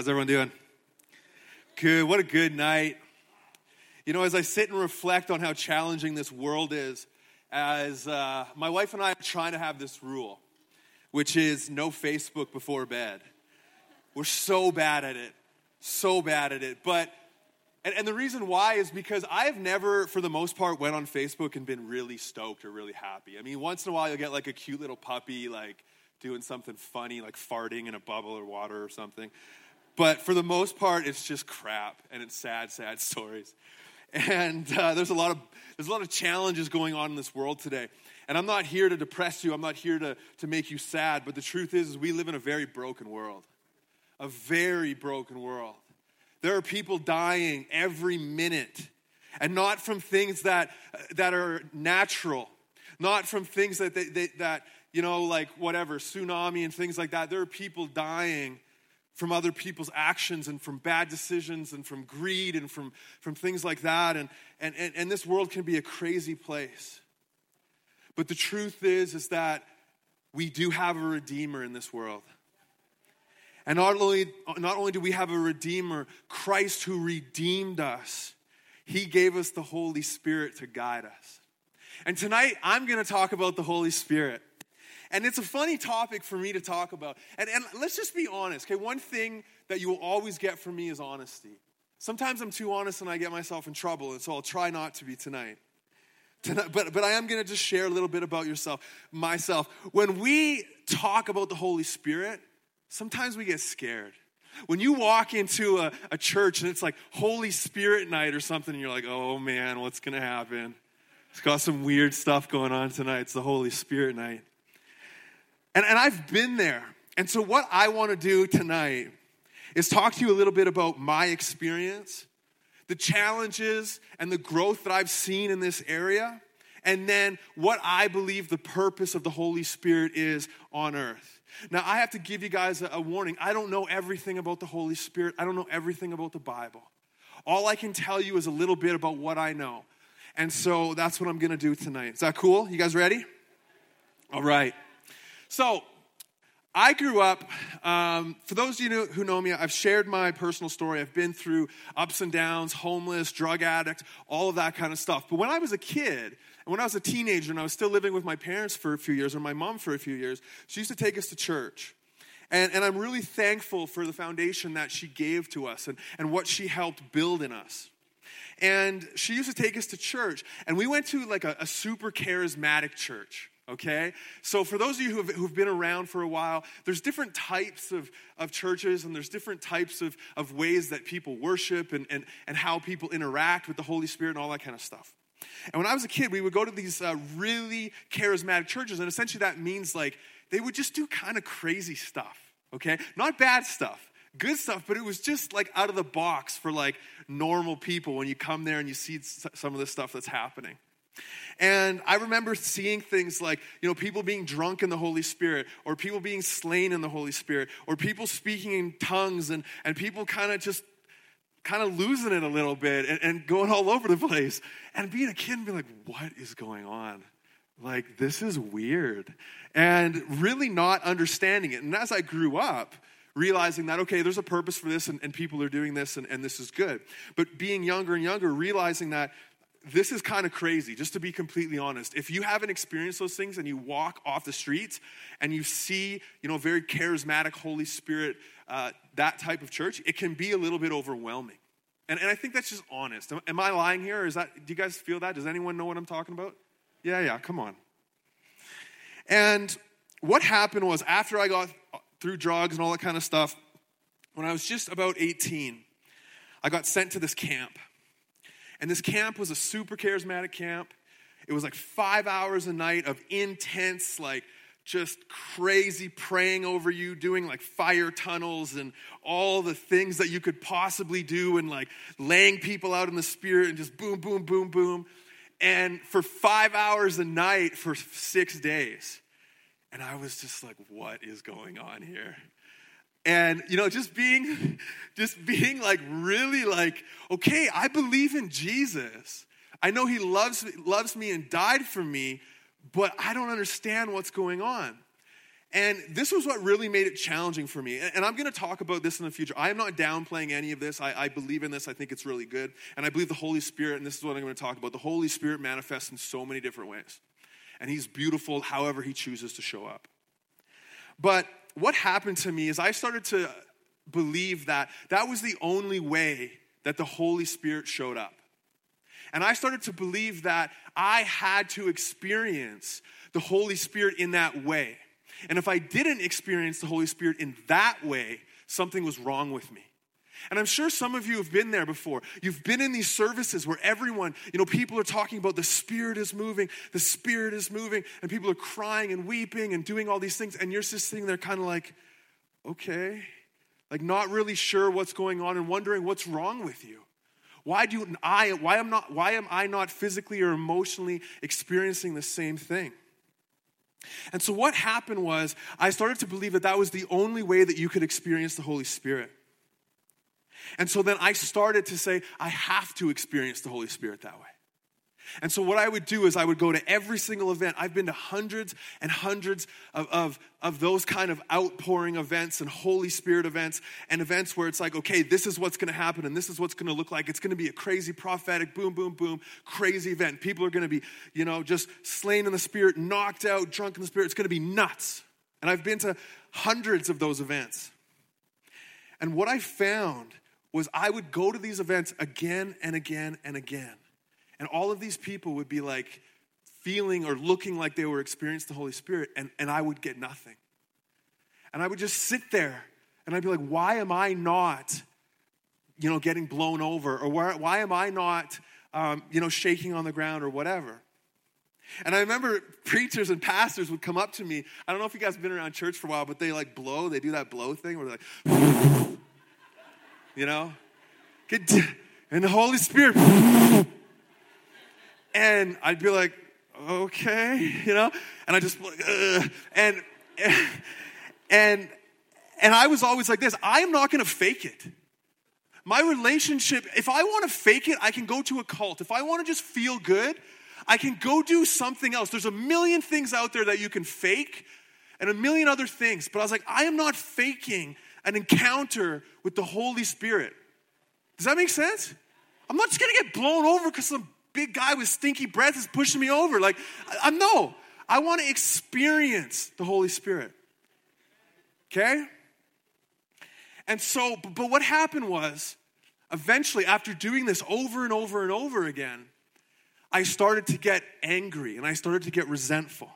How's everyone doing? Good. What a good night. You know, as I sit and reflect on how challenging this world is, as uh, my wife and I are trying to have this rule, which is no Facebook before bed. We're so bad at it, so bad at it. But and, and the reason why is because I've never, for the most part, went on Facebook and been really stoked or really happy. I mean, once in a while you'll get like a cute little puppy, like doing something funny, like farting in a bubble or water or something. But for the most part, it's just crap and it's sad, sad stories. And uh, there's a lot of there's a lot of challenges going on in this world today. And I'm not here to depress you. I'm not here to, to make you sad. But the truth is, is we live in a very broken world. A very broken world. There are people dying every minute, and not from things that, that are natural, not from things that, they, they, that, you know, like whatever, tsunami and things like that. There are people dying from other people's actions and from bad decisions and from greed and from, from things like that. And, and, and, and this world can be a crazy place. But the truth is, is that we do have a redeemer in this world. And not only, not only do we have a Redeemer, Christ who redeemed us, He gave us the Holy Spirit to guide us. And tonight, I'm going to talk about the Holy Spirit. And it's a funny topic for me to talk about. And, and let's just be honest, okay? One thing that you will always get from me is honesty. Sometimes I'm too honest and I get myself in trouble, and so I'll try not to be tonight. Tonight, but, but I am going to just share a little bit about yourself, myself. When we talk about the Holy Spirit, sometimes we get scared. When you walk into a, a church and it's like Holy Spirit night or something, and you're like, oh man, what's going to happen? It's got some weird stuff going on tonight. It's the Holy Spirit night. And, and I've been there. And so, what I want to do tonight is talk to you a little bit about my experience, the challenges and the growth that I've seen in this area, and then what I believe the purpose of the Holy Spirit is on earth. Now, I have to give you guys a, warning. I don't know everything about the Holy Spirit, I don't know everything about the Bible. All I can tell you is a little bit about what I know. And so that's what I'm going to do tonight. Is that cool? You guys ready? All right. So, I grew up, um, for those of you who know me, I've shared my personal story. I've been through ups and downs, homeless, drug addict, all of that kind of stuff. But when I was a kid, and when I was a teenager and I was still living with my parents for a few years, or my mom for a few years, she used to take us to church. And, and I'm really thankful for the foundation that she gave to us and, and what she helped build in us. And she used to take us to church, and we went to like a, a super charismatic church okay? So, for those of you who've, who've been around for a while, there's different types of, of churches and there's different types of, of ways that people worship and, and, and how people interact with the Holy Spirit and all that kind of stuff. And when I was a kid, we would go to these uh, really charismatic churches, and essentially that means like they would just do kind of crazy stuff, okay? Not bad stuff good stuff, but it was just like out of the box for like normal people when you come there and you see some of the stuff that's happening. And I remember seeing things like, you know, people being drunk in the Holy Spirit, or people being slain in the Holy Spirit, or people speaking in tongues, and, and people kind of just kind of losing it a little bit and, and going all over the place. And being a kid and being like, what is going on? Like, this is weird. And really not understanding it. And as I grew up, realizing that, okay, there's a purpose for this and, and people are doing this and, and this is good. But being younger and younger, realizing that this is kind of crazy, just to be completely honest. If you haven't experienced those things and you walk off the streets and you see, you know, very charismatic Holy Spirit, uh, that type of church, it can be a little bit overwhelming. And, and I think that's just honest. Am, am I lying here? Is that, do you guys feel that? Does anyone know what I'm talking about? Yeah, yeah, come on. And what happened was after I got through drugs and all that kind of stuff, when I was just about 18, I got sent to this camp and this camp was a super charismatic camp. It was like five hours a night of intense, like just crazy praying over you, doing like fire tunnels and all the things that you could possibly do, and like laying people out in the spirit and just boom, boom, boom, boom. And for five hours a night for six days. And I was just like, what is going on here? And you know just being just being like really like okay i believe in jesus i know he loves loves me and died for me but i don't understand what's going on And this was what really made it challenging for me. And I'm going to talk about this in the future. I am not downplaying any of this. I, I, believe in this. I think it's really good. And I believe the Holy Spirit, and this is what I'm going to talk about the Holy Spirit manifests in so many different ways. And He's beautiful however He chooses to show up. But what happened to me is I started to believe that that was the only way that the Holy Spirit showed up. And I started to believe that I had to experience the Holy Spirit in that way. And if I didn't experience the Holy Spirit in that way, something was wrong with me. And I'm sure some of you have been there before. You've been in these services where everyone, you know, people are talking about the Spirit is moving, the Spirit is moving, and people are crying and weeping and doing all these things. And you're just sitting there kind of like, okay, like not really sure what's going on and wondering what's wrong with you. Why do I why am not why am I not physically or emotionally experiencing the same thing? And so, what happened was, I started to believe that that was the only way that you could experience the Holy Spirit. And so then I started to say, I have to experience the Holy Spirit that way. And so, what I would do is, I would go to every single event. I've been to hundreds and hundreds of, of, of, those kind of outpouring events and Holy Spirit events, and events where it's like, okay, this is what's gonna happen, and this is what's gonna look like. It's gonna be a crazy prophetic, boom, boom, boom, crazy event. People are gonna be, you know, just slain in the Spirit, knocked out, drunk in the Spirit. It's gonna be nuts. And I've been to hundreds of those events. And what I found was I would go to these events again and again and again. And all of these people would be like feeling or looking like they were experiencing the Holy Spirit, and, and I would get nothing. And I would just sit there and I'd be like, why am I not, you know, getting blown over? Or why, why am I not, um, you know, shaking on the ground or whatever? And I remember preachers and pastors would come up to me. I don't know if you guys have been around church for a while, but they like blow. They do that blow thing where they're like, you know, and the Holy Spirit and I'd be like, okay, you know, and I just Ugh. and and and I was always like this. I am not to fake it. My relationship, if I want to fake it, I can go to a cult. If I want to just feel good, I can go do something else. There's a million things out there that you can fake and a million other things. But I was like, I am not faking an encounter with the Holy Spirit. Does that make sense? I'm not just gonna get blown over because some big guy with stinky breath is pushing me over. Like, I, I no, I want to experience the Holy Spirit. Okay? And so, but, but what happened was, eventually, after doing this over and over and over again, I started to get angry and I started to get resentful.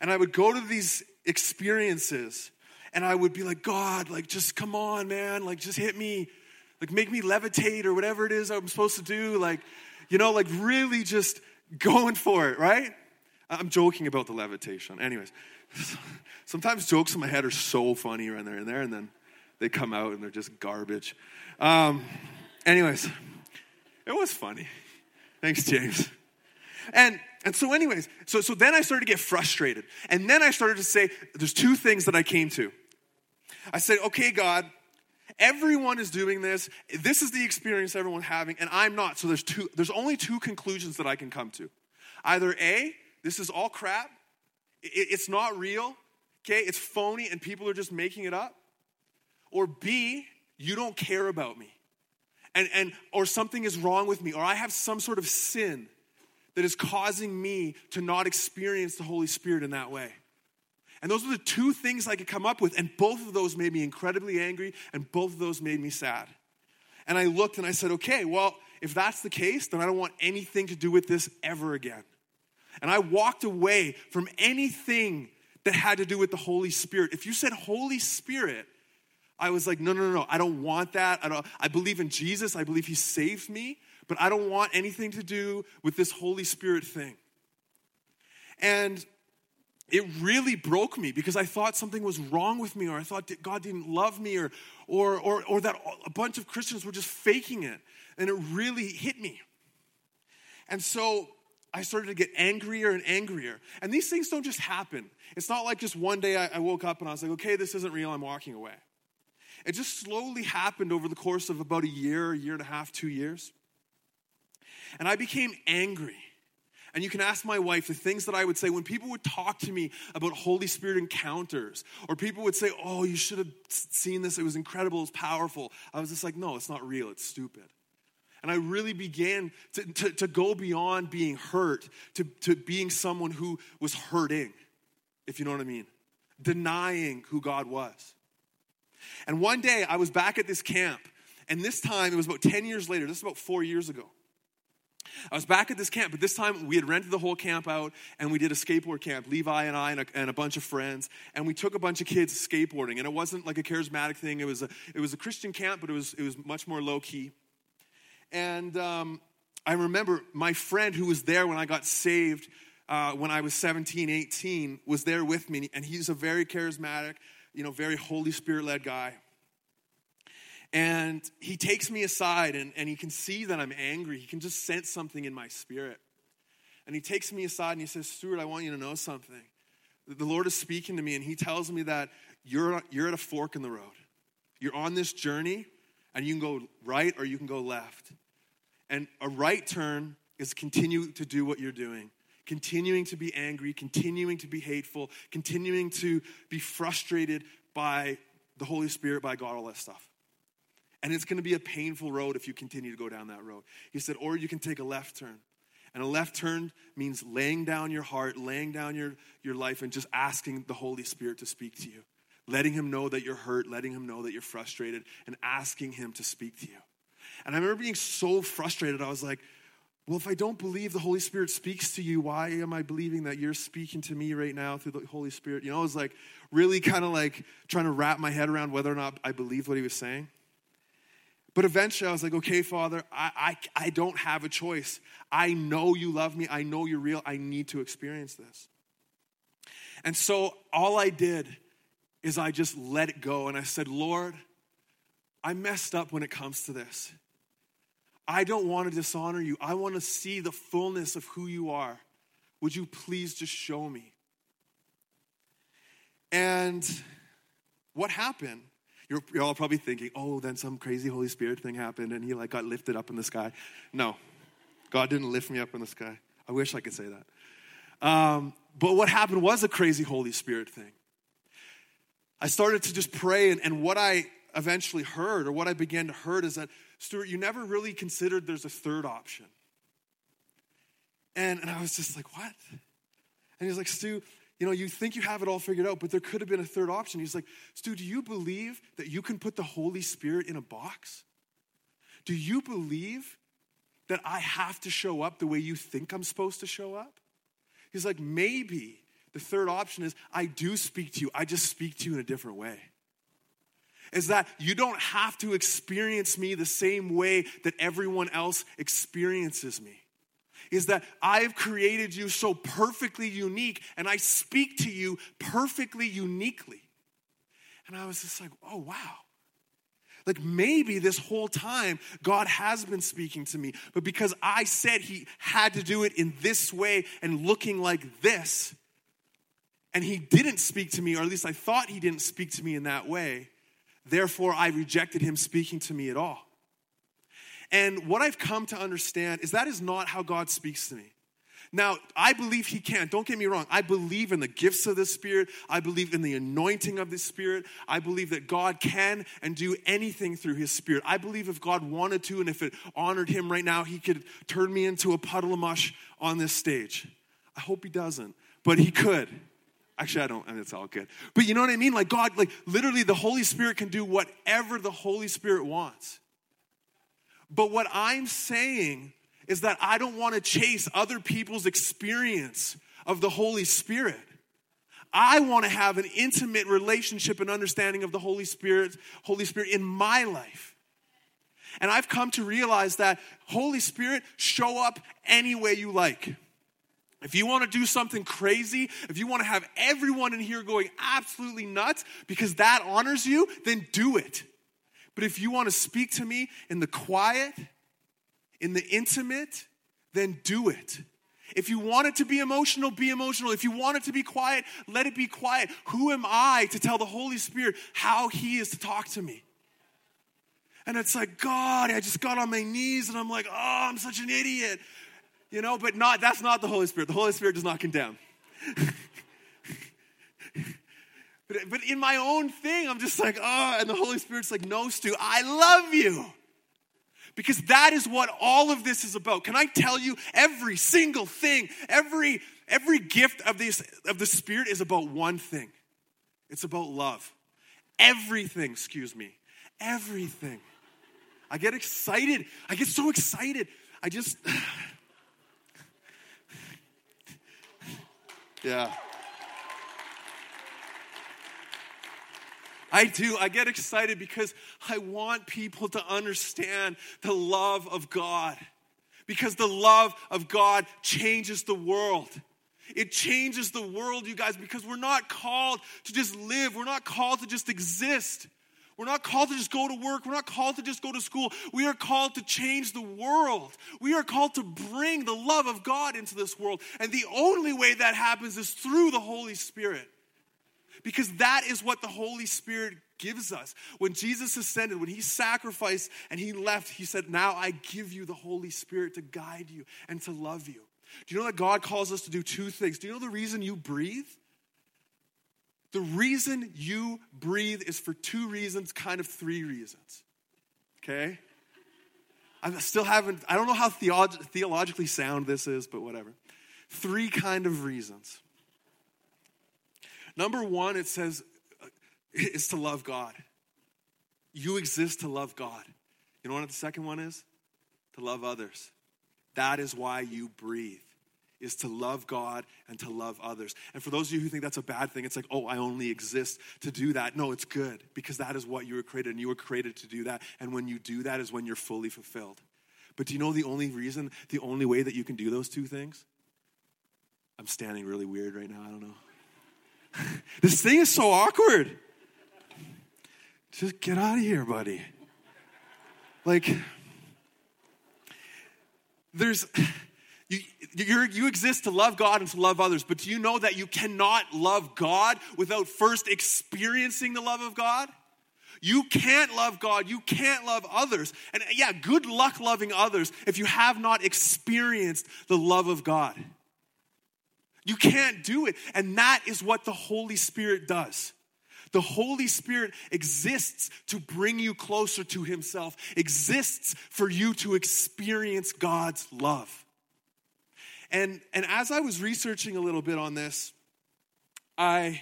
And I would go to these experiences and I would be like, God, like, just come on, man, like, just hit me, like, make me levitate or whatever it is I'm supposed to do. Like, you know, like really just going for it, right? I'm joking about the levitation. Anyways, sometimes jokes in my head are so funny right there and there, and then they come out and they're just garbage. Um, anyways, it was funny. Thanks, James. And and so, anyways, so so then I started to get frustrated, and then I started to say, "There's two things that I came to." I said, "Okay, God, Everyone is doing this. This is the experience everyone's having, and I'm not. So there's two, there's only two conclusions that I can come to. Either A, this is all crap, it's not real, okay, it's phony, and people are just making it up. Or B, you don't care about me. And, and or something is wrong with me, or I have some sort of sin that is causing me to not experience the Holy Spirit in that way. And those were the two things I could come up with. And both of those made me incredibly angry, and both of those made me sad. And I looked and I said, okay, well, if that's the case, then I don't want anything to do with this ever again. And I walked away from anything that had to do with the Holy Spirit. If you said Holy Spirit, I was like, no, no, no, no, I don't want that. I, don't, I believe in Jesus, I believe He saved me, but I don't want anything to do with this Holy Spirit thing. And it really broke me because I thought something was wrong with me, or I thought God didn't love me, or, or, or, or that a bunch of Christians were just faking it. And it really hit me. And so I started to get angrier and angrier. And these things don't just happen. It's not like just one day I, I woke up and I was like, okay, this isn't real, I'm walking away. It just slowly happened over the course of about a year, a year and a half, two years. And I became angry And you can ask my wife the things that I would say when people would talk to me about Holy Spirit encounters, or people would say, Oh, you should have seen this. It was incredible. It was powerful. I was just like, No, it's not real. It's stupid. And I really began to, to, to go beyond being hurt to, to being someone who was hurting, if you know what I mean, denying who God was. And one day I was back at this camp, and this time it was about 10 years later, this is about four years ago. I was back at this camp, but this time we had rented the whole camp out and we did a skateboard camp, Levi and I and a, and a, bunch of friends. And we took a bunch of kids skateboarding. And it wasn't like a charismatic thing, it was a, it was a Christian camp, but it was, it was much more low key. And um, I remember my friend who was there when I got saved uh, when I was 17, 18, was there with me. And he's a very charismatic, you know, very Holy Spirit led guy. And he takes me aside and, and he can see that I'm angry. He can just sense something in my spirit. And he takes me aside and he says, Stuart, I want you to know something. The Lord is speaking to me and he tells me that you're, you're at a fork in the road. You're on this journey and you can go right or you can go left. And a right turn is continue to do what you're doing, continuing to be angry, continuing to be hateful, continuing to be frustrated by the Holy Spirit, by God, all that stuff. And it's going to be a painful road if you continue to go down that road. He said, or you can take a left turn. And a left turn means laying down your heart, laying down your, your life, and just asking the Holy Spirit to speak to you. Letting Him know that you're hurt, letting Him know that you're frustrated, and asking Him to speak to you. And I remember being so frustrated. I was like, well, if I don't believe the Holy Spirit speaks to you, why am I believing that you're speaking to me right now through the Holy Spirit? You know, I was like really kind of like trying to wrap my head around whether or not I believed what he was saying. But eventually I was like, okay, Father, I, I, I don't have a choice. I know you love me. I know you're real. I need to experience this. And so all I did is I just let it go and I said, Lord, I messed up when it comes to this. I don't want to dishonor you. I want to see the fullness of who you are. Would you please just show me? And what happened? You're, you're, all probably thinking, oh, then some crazy Holy Spirit thing happened and he like got lifted up in the sky. No, God didn't lift me up in the sky. I wish I could say that. Um, but what happened was a crazy Holy Spirit thing. I started to just pray, and, and what I eventually heard, or what I began to heard, is that, Stuart, you never really considered there's a third option. And, and I was just like, what? And he's like, Stu, you know, you think you have it all figured out, but there could have been a third option. He's like, Stu, do you believe that you can put the Holy Spirit in a box? Do you believe that I have to show up the way you think I'm supposed to show up? He's like, maybe the third option is I do speak to you, I just speak to you in a different way is that you don't have to experience me the same way that everyone else experiences me. Is that I've created you so perfectly unique and I speak to you perfectly uniquely. And I was just like, oh, wow. Like maybe this whole time God has been speaking to me, but because I said He had to do it in this way and looking like this, and He didn't speak to me, or at least I thought He didn't speak to me in that way, Therefore, I rejected him speaking to me at all. And what I've come to understand is that is not how God speaks to me. Now, I believe He can. Don't get me wrong. I believe in the gifts of the Spirit. I believe in the anointing of the Spirit. I believe that God can and do anything through His Spirit. I believe if God wanted to and if it honored Him right now, He could turn me into a puddle of mush on this stage. I hope He doesn't, but He could. Actually, I don't, and it's all good. But you know what I mean? Like, God, like, literally, the Holy Spirit can do whatever the Holy Spirit wants. But what I'm saying is that I don't want to chase other people's experience of the Holy Spirit. I want to have an intimate relationship and understanding of the Holy Spirit, Holy Spirit in my life. And I've come to realize that Holy Spirit, show up any way you like. If you want to do something crazy, if you want to have everyone in here going absolutely nuts because that honors you, then do it. But if you want to speak to me in the quiet, in the intimate, then do it. If you want it to be emotional, be emotional. If you want it to be quiet, let it be quiet. Who am I to tell the Holy Spirit how He is to talk to me? And it's like, God, I just got on my knees and I'm like, oh, I'm such an idiot. You know, but not that's not the Holy Spirit. The Holy Spirit does not condemn. but, but in my own thing, I'm just like, oh, and the Holy Spirit's like, no, Stu, I love you. Because that is what all of this is about. Can I tell you, every single thing, every every gift of this of the Spirit is about one thing. It's about love. Everything, excuse me. Everything. I get excited. I get so excited. I just Yeah. I do. I get excited because I want people to understand the love of God. Because the love of God changes the world. It changes the world, you guys, because we're not called to just live. We're not called to just exist. We're not called to just go to work. We're not called to just go to school. We are called to change the world. We are called to bring the love of God into this world. And the only way that happens is through the Holy Spirit. Because that is what the Holy Spirit gives us. When Jesus ascended, when he sacrificed and he left, he said, Now I give you the Holy Spirit to guide you and to love you. Do you know that God calls us to do two things? Do you know the reason you breathe? The reason you breathe is for two reasons, kind of three reasons. Okay? I still haven't, I don't know how theolog- theologically sound this is, but whatever. Three kind of reasons. Number one, it says, uh, is to love God. You exist to love God. You know what the second one is? To love others. That is why you breathe is to love God and to love others. And for those of you who think that's a bad thing, it's like, oh, I only exist to do that. No, it's good because that is what you were created and you were created to do that. And when you do that is when you're fully fulfilled. But do you know the only reason, the only way that you can do those two things? I'm standing really weird right now. I don't know. this thing is so awkward. Just get out of here, buddy. Like, there's you you exist to love God and to love others, but do you know that you cannot love God without first experiencing the love of God? You can't love God, you can't love others. And yeah, good luck loving others if you have not experienced the love of God. You can't do it. And that is what the Holy Spirit does. The Holy Spirit exists to bring you closer to Himself, exists for you to experience God's love. And, and as I was researching a little bit on this, I,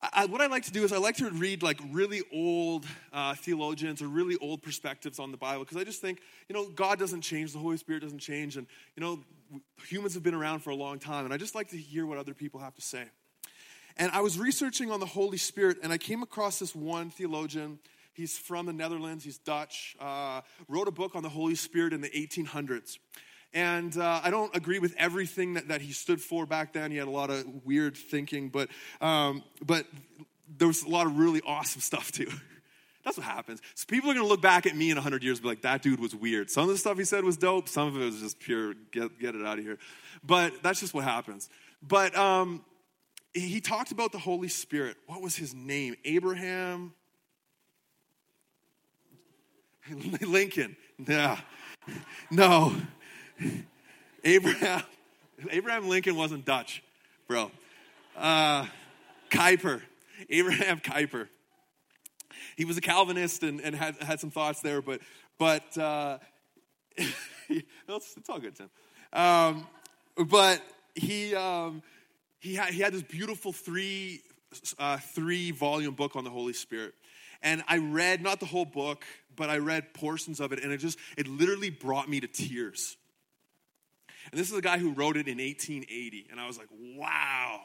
I, what I like to do is I like to read like really old uh, theologians or really old perspectives on the Bible because I just think, you know, God doesn't change, the Holy Spirit doesn't change, and, you know, humans have been around for a long time, and I just like to hear what other people have to say. And I was researching on the Holy Spirit, and I came across this one theologian. He's from the Netherlands, he's Dutch, uh, wrote a book on the Holy Spirit in the 1800s. And uh, I don't agree with everything that, that he stood for back then. He had a lot of weird thinking, but, um, but there was a lot of really awesome stuff too. That's what happens. So people are going to look back at me in 100 years and be like, that dude was weird. Some of the stuff he said was dope. Some of it was just pure, get, get it out of here. But that's just what happens. But um, he talked about the Holy Spirit. What was his name? Abraham Lincoln. Yeah. No. Abraham, Abraham Lincoln wasn't Dutch, bro. Uh, Kuyper, Abraham Kuyper. He was a Calvinist and, and had, had some thoughts there, but, but uh, it's, it's, all good, Tim. Um, but he, um, he, had, he had this beautiful three, uh, three volume book on the Holy Spirit. And I read, not the whole book, but I read portions of it, and it just, it literally brought me to tears. And this is a guy who wrote it in 1880. And I was like, wow.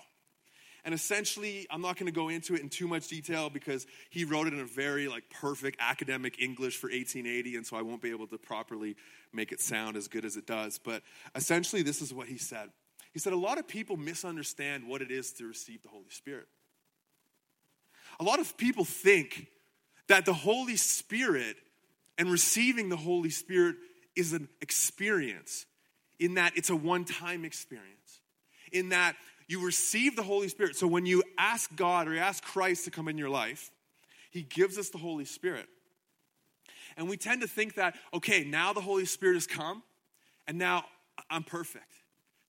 And essentially, I'm not going to go into it in too much detail because he wrote it in a very like perfect academic English for 1880, and so I won't be able to properly make it sound as good as it does. But essentially, this is what he said. He said a lot of people misunderstand what it is to receive the Holy Spirit. A lot of people think that the Holy Spirit and receiving the Holy Spirit is an experience in that it's a one time experience, in that you receive the Holy Spirit. So when you ask God or you ask Christ to come in your life, He gives us the Holy Spirit. And we tend to think that, okay, now the Holy Spirit has come, and now I'm perfect.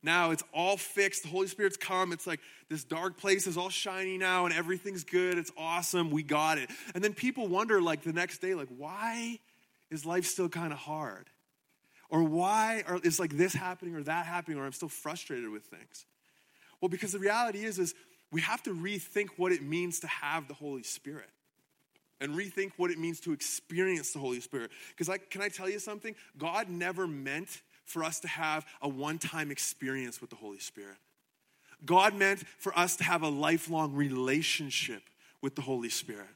Now it's all fixed. The Holy Spirit's come. It's like this dark place is all shiny now and everything's good. It's awesome. We got it. And then people wonder, like, the next day, like, why is life still kind of hard? Or why is like this happening or that happening or I'm still frustrated with things? Well, because the reality is, is we have to rethink what it means to have the Holy Spirit and rethink what it means to experience the Holy Spirit. Because I, can I tell you something? God never meant for us to have a one time experience with the Holy Spirit. God meant for us to have a lifelong relationship with the Holy Spirit.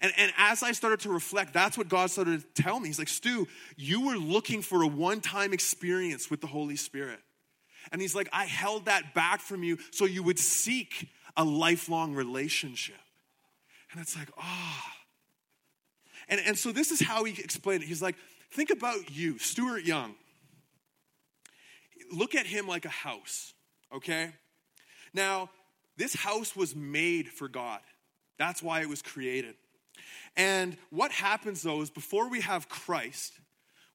And, and as I started to reflect, that's what God started to tell me. He's like, Stu, you were looking for a one time experience with the Holy Spirit. And he's like, I held that back from you so you would seek a lifelong relationship. And it's like, ah. Oh. And, and so this is how he explained it. He's like, think about you, Stuart Young. Look at him like a house, okay? Now, this house was made for God. That's why it was created. And what happens though is before we have Christ,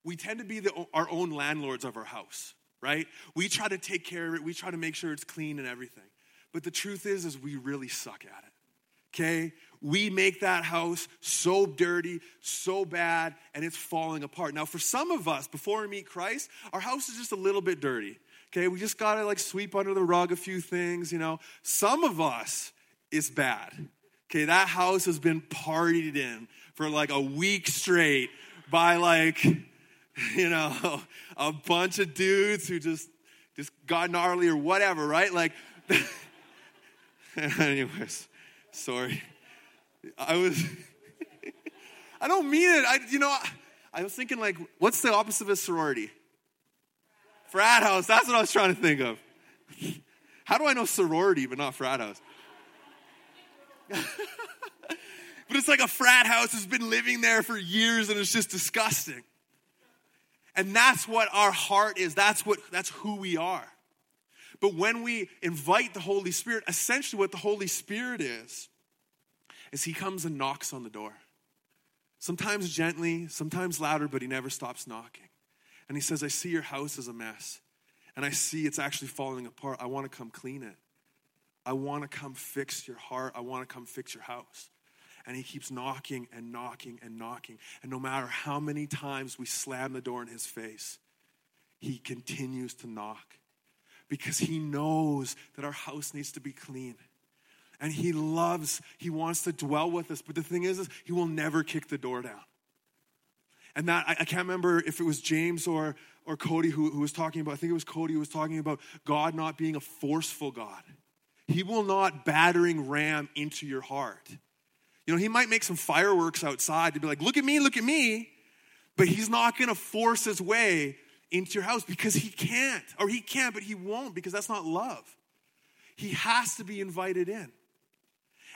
we tend to be the, our own landlords of our house, right? We try to take care of it, we try to make sure it's clean and everything. But the truth is, is we really suck at it. Okay? We make that house so dirty, so bad, and it's falling apart. Now, for some of us, before we meet Christ, our house is just a little bit dirty. Okay, we just gotta like sweep under the rug a few things, you know. Some of us, it's bad. Okay, that house has been partied in for like a week straight by like, you know, a bunch of dudes who just just got gnarly or whatever, right? Like anyways, sorry. I was I don't mean it. I you know, I, was thinking like what's the opposite of a sorority? Frat house. That's what I was trying to think of. How do I know sorority but not frat house? but it's like a frat house has been living there for years and it's just disgusting. And that's what our heart is. That's what that's who we are. But when we invite the Holy Spirit, essentially what the Holy Spirit is is he comes and knocks on the door. Sometimes gently, sometimes louder, but he never stops knocking. And he says, "I see your house is a mess. And I see it's actually falling apart. I want to come clean it." I want to come fix your heart. I want to come fix your house. And he keeps knocking and knocking and knocking. And no matter how many times we slam the door in his face, he continues to knock because he knows that our house needs to be clean. And he loves, he wants to dwell with us. But the thing is, is he will never kick the door down. And that, I, I can't remember if it was James or, or Cody who, who was talking about, I think it was Cody who was talking about God not being a forceful God. He will not battering ram into your heart. You know, he might make some fireworks outside to be like, look at me, look at me. But he's not going to force his way into your house because he can't. Or he can, but he won't because that's not love. He has to be invited in.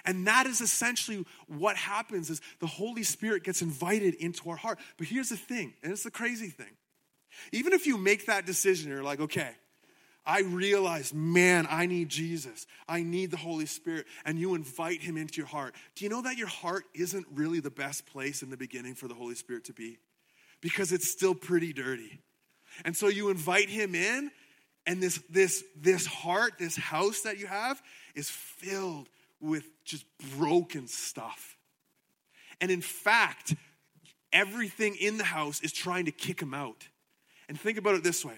And that is essentially what happens is the Holy Spirit gets invited into our heart. But here's the thing, and it's the crazy thing. Even if you make that decision, you're like, okay, I realize, man, I need Jesus. I need the Holy Spirit. And you invite him into your heart. Do you know that your heart isn't really the best place in the beginning for the Holy Spirit to be? Because it's still pretty dirty. And so you invite him in, and this, this, this heart, this house that you have, is filled with just broken stuff. And in fact, everything in the house is trying to kick him out. And think about it this way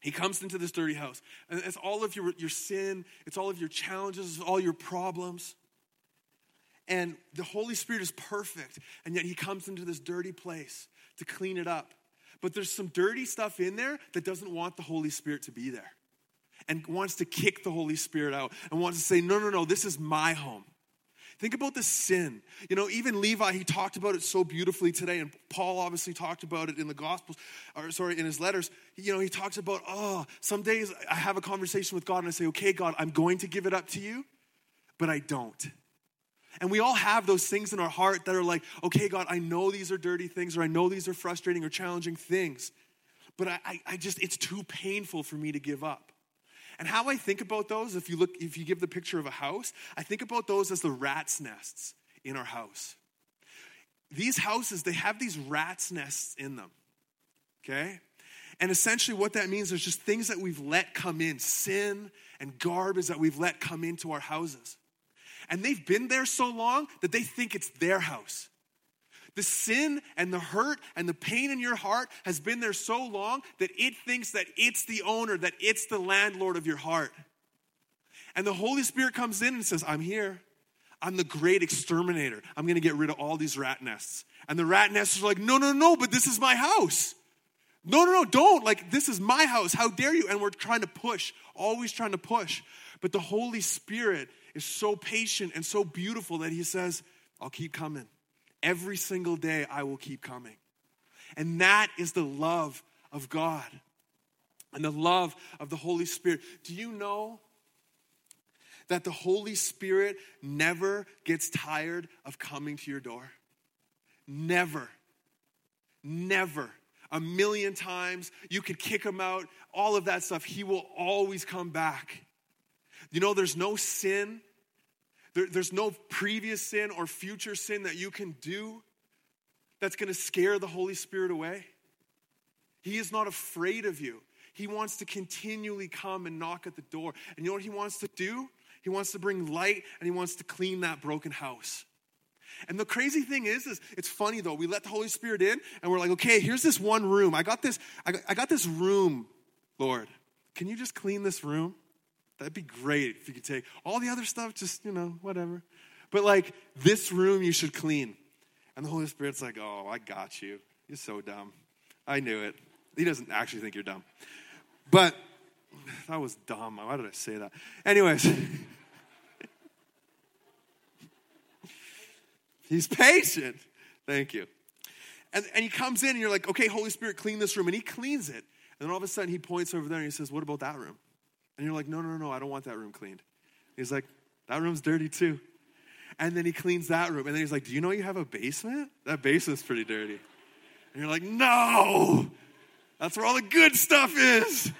he comes into this dirty house. And it's all of your, your sin, it's all of your challenges, it's all your problems. And the Holy Spirit is perfect. And yet he comes into this dirty place to clean it up. But there's some dirty stuff in there that doesn't want the Holy Spirit to be there and wants to kick the Holy Spirit out and wants to say, no, no, no, this is my home. Think about the sin. You know, even Levi, he talked about it so beautifully today, and Paul obviously talked about it in the Gospels, or sorry, in his letters. You know, he talks about, oh, some days I have a conversation with God and I say, okay, God, I'm going to give it up to you, but I don't. And we all have those things in our heart that are like, okay, God, I know these are dirty things, or I know these are frustrating or challenging things, but I, I, I just, it's too painful for me to give up. And how I think about those, if you look, if you give the picture of a house, I think about those as the rat's nests in our house. These houses, they have these rat's nests in them. Okay? And essentially, what that means is just things that we've let come in sin and garbage that we've let come into our houses. And they've been there so long that they think it's their house. The sin and the hurt and the pain in your heart has been there so long that it thinks that it's the owner, that it's the landlord of your heart. And the Holy Spirit comes in and says, I'm here. I'm the great exterminator. I'm going to get rid of all these rat nests. And the rat nests are like, no, no, no, but this is my house. No, no, no, don't. Like, this is my house. How dare you? And we're trying to push, always trying to push. But the Holy Spirit is so patient and so beautiful that He says, I'll keep coming. Every single day, I will keep coming. And that is the love of God and the love of the Holy Spirit. Do you know that the Holy Spirit never gets tired of coming to your door? Never. Never. A million times. You could kick him out, all of that stuff. He will always come back. You know, there's no sin, there, there's no previous sin or future sin that you can do that's going to scare the Holy Spirit away. He is not afraid of you. He wants to continually come and knock at the door. And you know what he wants to do? He wants to bring light and he wants to clean that broken house. And the crazy thing is, is it's funny though. We let the Holy Spirit in, and we're like, okay, here's this one room. I got this. I got, I got this room, Lord. Can you just clean this room? That'd be great if you could take all the other stuff. Just you know, whatever. But like this room, you should clean. And the Holy Spirit's like, oh, I got you. You're so dumb. I knew it. He doesn't actually think you're dumb. But that was dumb. Why did I say that? Anyways. He's patient. Thank you. And, and he comes in and you're like, okay, Holy Spirit, clean this room. And he cleans it. And then all of a sudden he points over there and he says, what about that room? And you're like, no, no, no, I don't want that room cleaned. He's like, that room's dirty too. And then he cleans that room. And then he's like, do you know you have a basement? That basement's pretty dirty. And you're like, no, that's where all the good stuff is.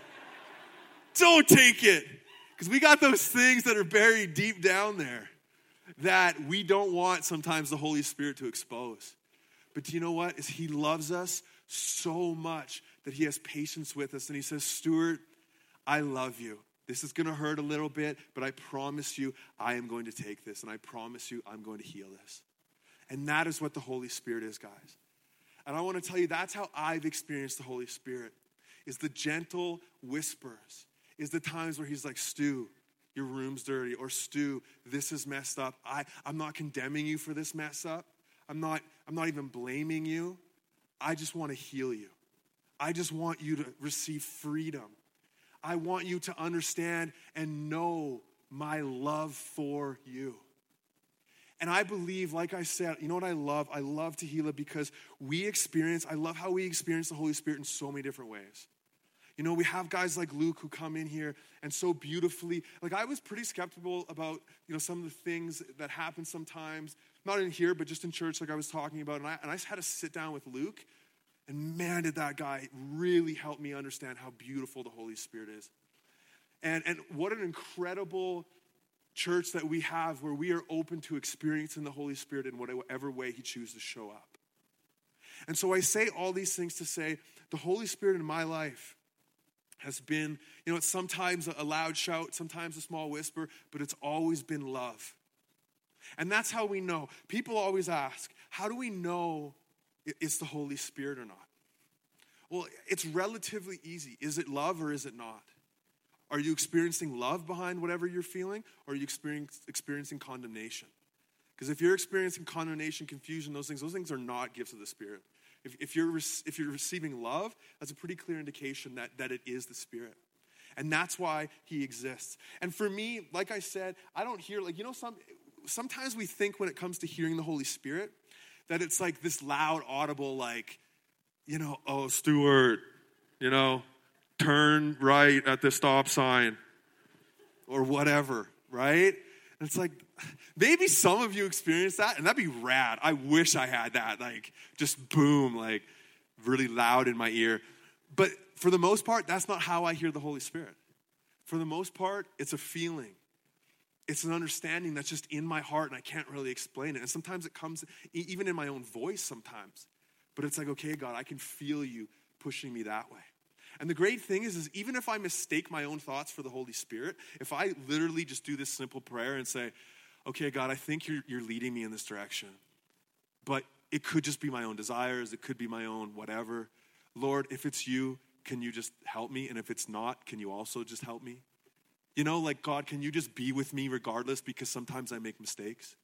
Don't take it. Because we got those things that are buried deep down there that we don't want sometimes the Holy Spirit to expose. But do you know what? Is he loves us so much that he has patience with us and he says, "Stuart, I love you. This is going to hurt a little bit, but I promise you I am going to take this and I promise you I'm going to heal this." And that is what the Holy Spirit is, guys. And I want to tell you that's how I've experienced the Holy Spirit. Is the gentle whispers. Is the times where he's like, "Stu, your room's dirty, or Stu, this is messed up. I, I'm not condemning you for this mess up. I'm not, I'm not even blaming you. I just want to heal you. I just want you to receive freedom. I want you to understand and know my love for you. And I believe, like I said, you know what I love? I love Tehillah because we experience, I love how we experience the Holy Spirit in so many different ways. You know, we have guys like Luke who come in here and so beautifully, like I was pretty skeptical about, you know, some of the things that happen sometimes, not in here, but just in church, like I was talking about. And I, and I just had to sit down with Luke, and man, did that guy really help me understand how beautiful the Holy Spirit is. And, and what an incredible church that we have where we are open to experiencing the Holy Spirit in whatever way He chooses to show up. And so I say all these things to say the Holy Spirit in my life has been, you know, it's sometimes a loud shout, sometimes a small whisper, but it's always been love. And that's how we know. People always ask, how do we know it's the Holy Spirit or not? Well, it's relatively easy. Is it love or is it not? Are you experiencing love behind whatever you're feeling, or are you experiencing condemnation? Because if you're experiencing condemnation, confusion, those things, those things are not gifts of the Spirit. If, if, you're, if you're receiving love, that's a pretty clear indication that, that it is the Spirit. And that's why he exists. And for me, like I said, I don't hear, like, you know, some, sometimes we think when it comes to hearing the Holy Spirit that it's like this loud, audible, like, you know, oh, Stuart, you know, turn right at the stop sign or whatever, right? And it's like, maybe some of you experience that, and that'd be rad. I wish I had that, like, just boom, like, really loud in my ear. But for the most part, that's not how I hear the Holy Spirit. For the most part, it's a feeling. It's an understanding that's just in my heart and I can't really explain it. And sometimes it comes even in my own voice sometimes. But it's like, okay, God, I can feel you pushing me that way. And the great thing is, is even if I mistake my own thoughts for the Holy Spirit, if I literally just do this simple prayer and say, okay, God, I think you're, you're leading me in this direction, but it could just be my own desires, it could be my own whatever. Lord, if it's you, can you just help me? And if it's not, can you also just help me? You know, like, God, can you just be with me regardless because sometimes I make mistakes?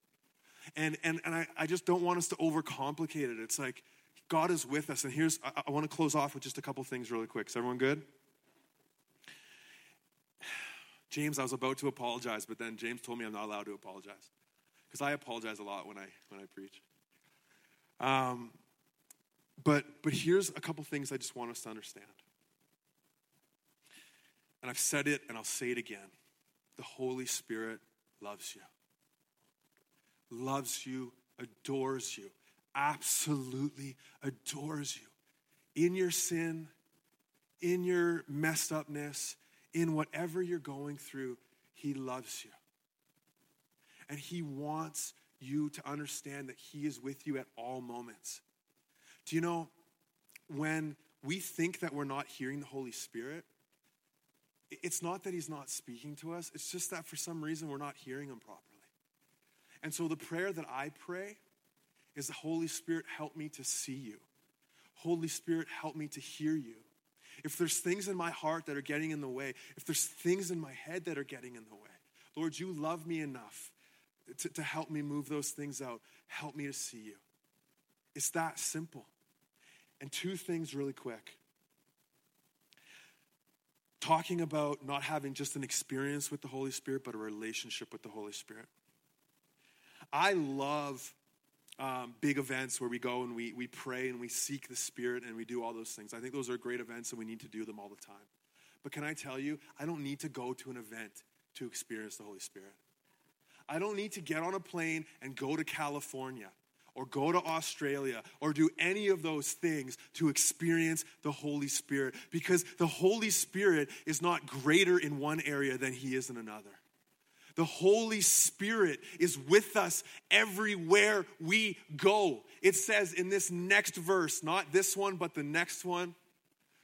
And, and, and I, I just don't want us to overcomplicate it. It's like, God is with us. And here's, I, I want to close off with just a couple things really quick. Is everyone good? James, I was about to apologize, but then James told me I'm not allowed to apologize because I apologize a lot when I when I preach. Um, but but here's a couple things I just want us to understand. And I've said it and I'll say it again. The Holy Spirit loves you. Loves you, adores you, absolutely adores you. In your sin, in your messed upness, in whatever you're going through, He loves you. And He wants you to understand that He is with you at all moments. Do you know when we think that we're not hearing the Holy Spirit? It's not that He's not speaking to us, it's just that for some reason we're not hearing Him properly. And so the prayer that I pray is the Holy Spirit, help me to see you. Holy Spirit, help me to hear you. If there's things in my heart that are getting in the way, if there's things in my head that are getting in the way, Lord, you love me enough to, to help me move those things out. Help me to see you. It's that simple. And two things really quick. Talking about not having just an experience with the Holy Spirit, but a relationship with the Holy Spirit. I love um, big events where we go and we, we pray and we seek the Spirit and we do all those things. I think those are great events and we need to do them all the time. But can I tell you, I don't need to go to an event to experience the Holy Spirit. I don't need to get on a plane and go to California or go to Australia or do any of those things to experience the Holy Spirit because the Holy Spirit is not greater in one area than he is in another. The Holy Spirit is with us everywhere we go. It says in this next verse, not this one, but the next one.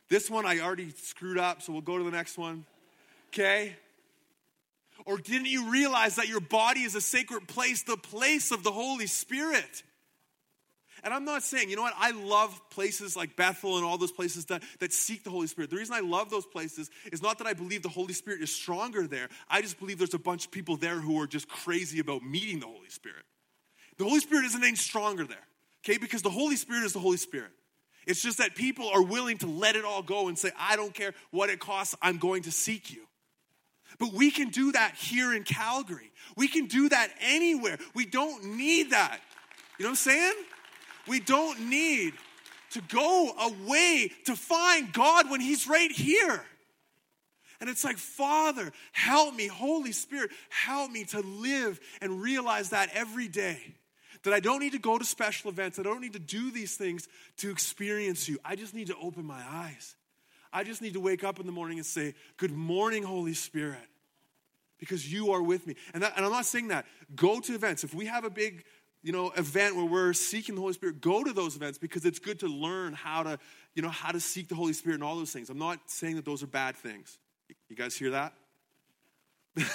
This one I already screwed up, so we'll go to the next one. Okay? Or didn't you realize that your body is a sacred place, the place of the Holy Spirit? And I'm not saying, you know what, I love places like Bethel and all those places that, that seek the Holy Spirit. The reason I love those places is not that I believe the Holy Spirit is stronger there. I just believe there's a bunch of people there who are just crazy about meeting the Holy Spirit. The Holy Spirit isn't any stronger there, okay? Because the Holy Spirit is the Holy Spirit. It's just that people are willing to let it all go and say, I don't care what it costs, I'm going to seek you. But we can do that here in Calgary. We can do that anywhere. We don't need that. You know what I'm saying? We don't need to go away to find God when He's right here. And it's like, Father, help me, Holy Spirit, help me to live and realize that every day. That I don't need to go to special events, I don't need to do these things to experience you. I just need to open my eyes. I just need to wake up in the morning and say, Good morning, Holy Spirit, because you are with me. And, that, and I'm not saying that. Go to events. If we have a big you know, event where we're seeking the Holy Spirit, go to those events because it's good to learn how to, you know, how to seek the Holy Spirit and all those things. I'm not saying that those are bad things. You guys hear that?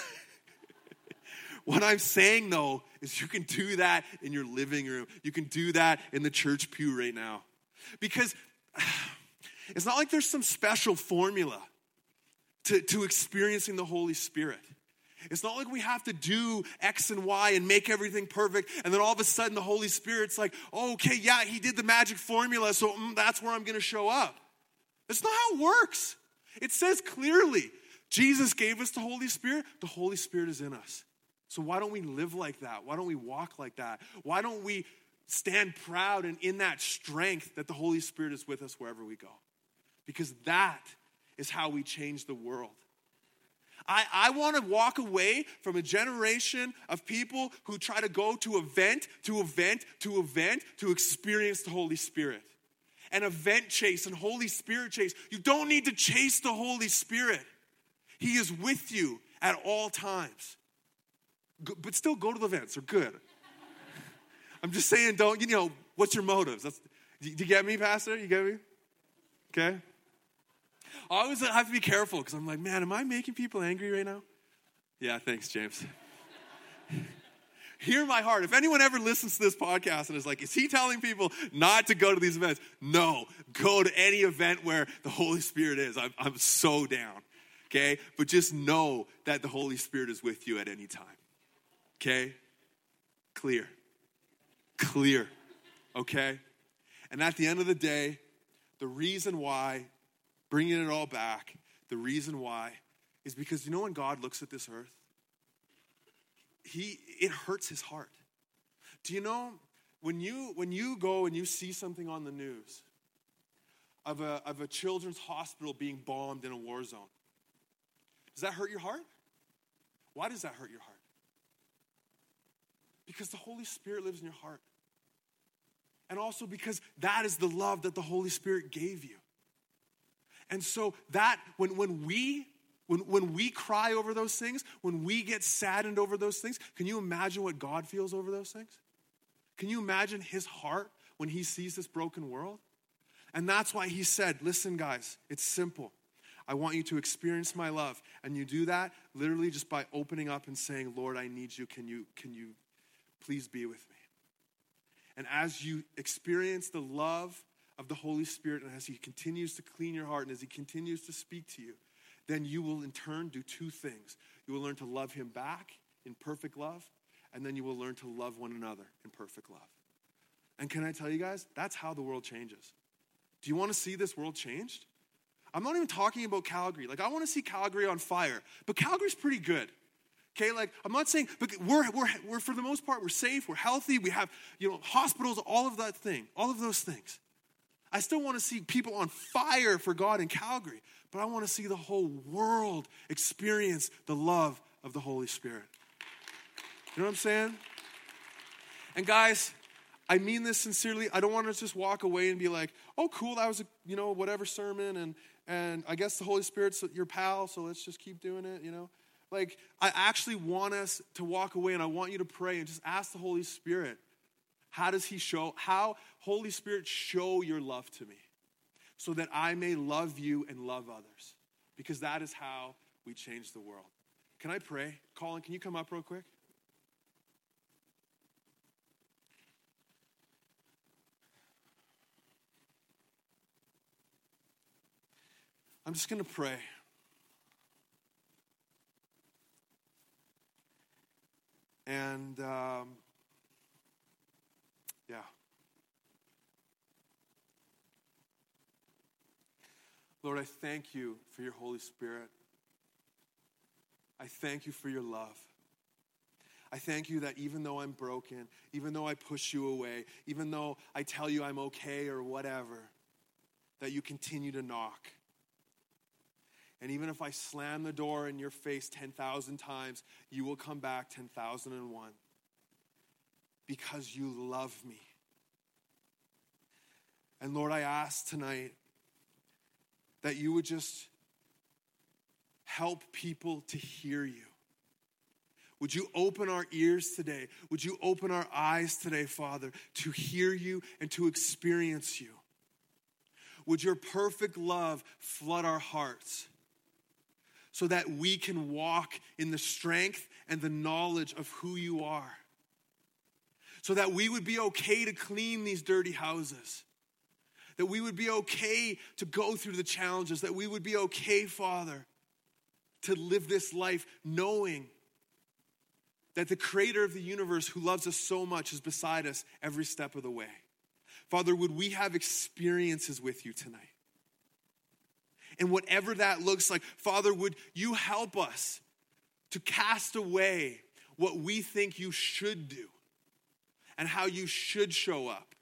what I'm saying though is you can do that in your living room. You can do that in the church pew right now. Because it's not like there's some special formula to, to experiencing the Holy Spirit. It's not like we have to do X and Y and make everything perfect, and then all of a sudden the Holy Spirit's like, oh, okay, yeah, he did the magic formula, so mm, that's where I'm going to show up. That's not how it works. It says clearly Jesus gave us the Holy Spirit, the Holy Spirit is in us. So why don't we live like that? Why don't we walk like that? Why don't we stand proud and in that strength that the Holy Spirit is with us wherever we go? Because that is how we change the world. I, I want to walk away from a generation of people who try to go to event to event to event to experience the Holy Spirit. An event chase and Holy Spirit chase. You don't need to chase the Holy Spirit, He is with you at all times. But still go to the events, are good. I'm just saying, don't, you know, what's your motives? That's, do you get me, Pastor? You get me? Okay? I always have to be careful because I'm like, man, am I making people angry right now? Yeah, thanks, James. Hear my heart. If anyone ever listens to this podcast and is like, is he telling people not to go to these events? No, go to any event where the Holy Spirit is. I'm, I'm so down. Okay? But just know that the Holy Spirit is with you at any time. Okay? Clear. Clear. Okay? And at the end of the day, the reason why, bringing it all back, the reason why is because you know when God looks at this earth, he it hurts his heart. Do you know when you when you go and you see something on the news of a of a children's hospital being bombed in a war zone? Does that hurt your heart? Why does that hurt your heart? Because the Holy Spirit lives in your heart. And also because that is the love that the Holy Spirit gave you. And so that when when we when, when we cry over those things, when we get saddened over those things, can you imagine what God feels over those things? Can you imagine his heart when he sees this broken world? And that's why he said, Listen, guys, it's simple. I want you to experience my love. And you do that literally just by opening up and saying, Lord, I need you. Can you, can you please be with me? And as you experience the love of the Holy Spirit, and as He continues to clean your heart, and as He continues to speak to you, then you will in turn do two things. You will learn to love him back in perfect love, and then you will learn to love one another in perfect love. And can I tell you guys, that's how the world changes. Do you want to see this world changed? I'm not even talking about Calgary. Like, I want to see Calgary on fire, but Calgary's pretty good. Okay, like I'm not saying, but we're, we're, we're for the most part, we're safe, we're healthy, we have, you know, hospitals, all of that thing, all of those things. I still want to see people on fire for God in Calgary, but I want to see the whole world experience the love of the Holy Spirit. You know what I'm saying? And guys, I mean this sincerely. I don't want to just walk away and be like, "Oh, cool, that was a you know whatever sermon," and and I guess the Holy Spirit's your pal, so let's just keep doing it. You know, like I actually want us to walk away, and I want you to pray and just ask the Holy Spirit, how does He show? How Holy Spirit show your love to me? so that I may love you and love others. Because that is how we change the world. Can I pray? Colin, can you come up real quick? I'm just going to pray. And um, yeah. Lord, I thank you for your Holy Spirit. I thank you for your love. I thank you that even though I'm broken, even though I push you away, even though I tell you I'm okay or whatever, that you continue to knock. And even if I slam the door in your face 10,000 times, you will come back 10,001 because you love me. And Lord, I ask tonight that you would just help people to hear you. Would you open our ears today? Would you open our eyes today, Father, to hear you and to experience you? Would your perfect love flood our hearts so that we can walk in the strength and the knowledge of who you are? So that we would be okay to clean these dirty houses that we would be okay to go through the challenges, that we would be okay, Father, to live this life knowing that the creator of the universe who loves us so much is beside us every step of the way. Father, would we have experiences with you tonight? And whatever that looks like, Father, would you help us to cast away what we think you should do and how you should show up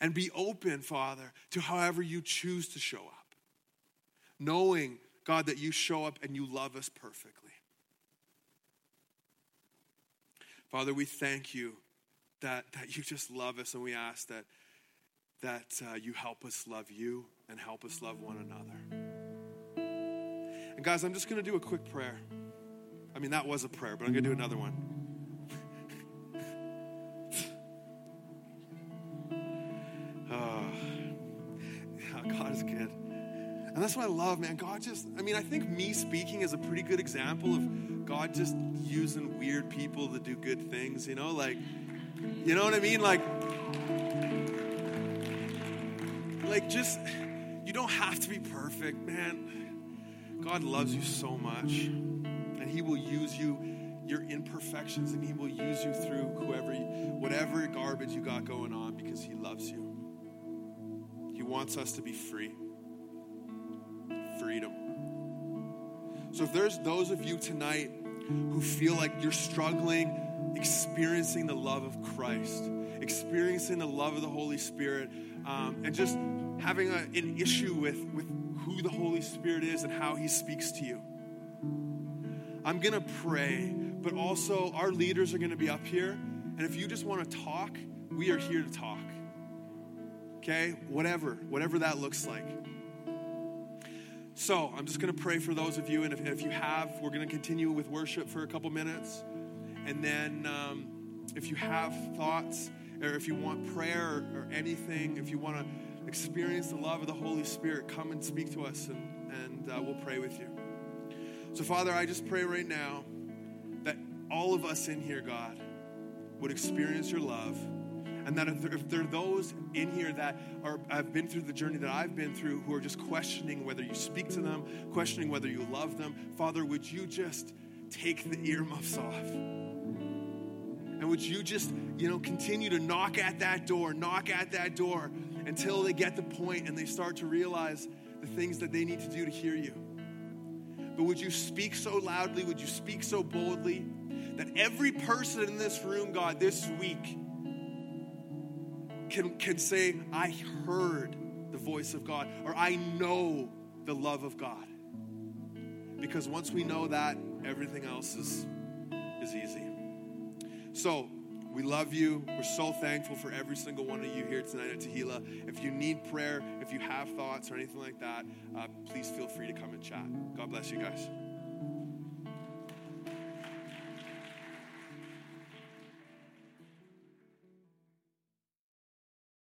and be open, Father, to however you choose to show up. Knowing, God, that you show up and you love us perfectly. Father, we thank you that, that you just love us, and we ask that, that uh, you help us love you and help us love one another. And guys, I'm just going to do a quick prayer. I mean, that was a prayer, but I'm going to do another one. That's what I love, man. God just, I mean, I think me speaking is a pretty good example of God just using weird people to do good things, you know? Like, you know what I mean? Like, like just, you don't have to be perfect, man. God loves you so much, and He will use you, your imperfections, and He will use you through whoever, whatever garbage you got going on because He loves you. He wants us to be free freedom. So if there's those of you tonight who feel like you're struggling experiencing the love of Christ, experiencing the love of the Holy Spirit, um, and just having a, an issue with, with who the Holy Spirit is and how He speaks to you, I'm to pray, but also our leaders are to be up here. And if you just want to talk, we are here to talk. Okay? Whatever, whatever that looks like. So I'm just going to pray for those of you, and if, if you have, we're going to continue with worship for a couple minutes. And then um, if you have thoughts, or if you want prayer or, or anything, if you want to experience the love of the Holy Spirit, come and speak to us, and, and uh, we'll pray with you. So, Father, I just pray right now that all of us in here, God, would experience your love and that if there, if there, are those in here that are have been through the journey that I've been through who are just questioning whether you speak to them, questioning whether you love them, Father, would you just take the earmuffs off? And would you just, you know, continue to knock at that door, knock at that door until they get the point and they start to realize the things that they need to do to hear you. But would you speak so loudly, would you speak so boldly that every person in this room, God, this week, can, can say, I heard the voice of God, or I know the love of God. Because once we know that, everything else is, is easy. So, we love you. We're so thankful for every single one of you here tonight at Tehillah. If you need prayer, if you have thoughts or anything like that, uh, please feel free to come and chat. God bless you guys.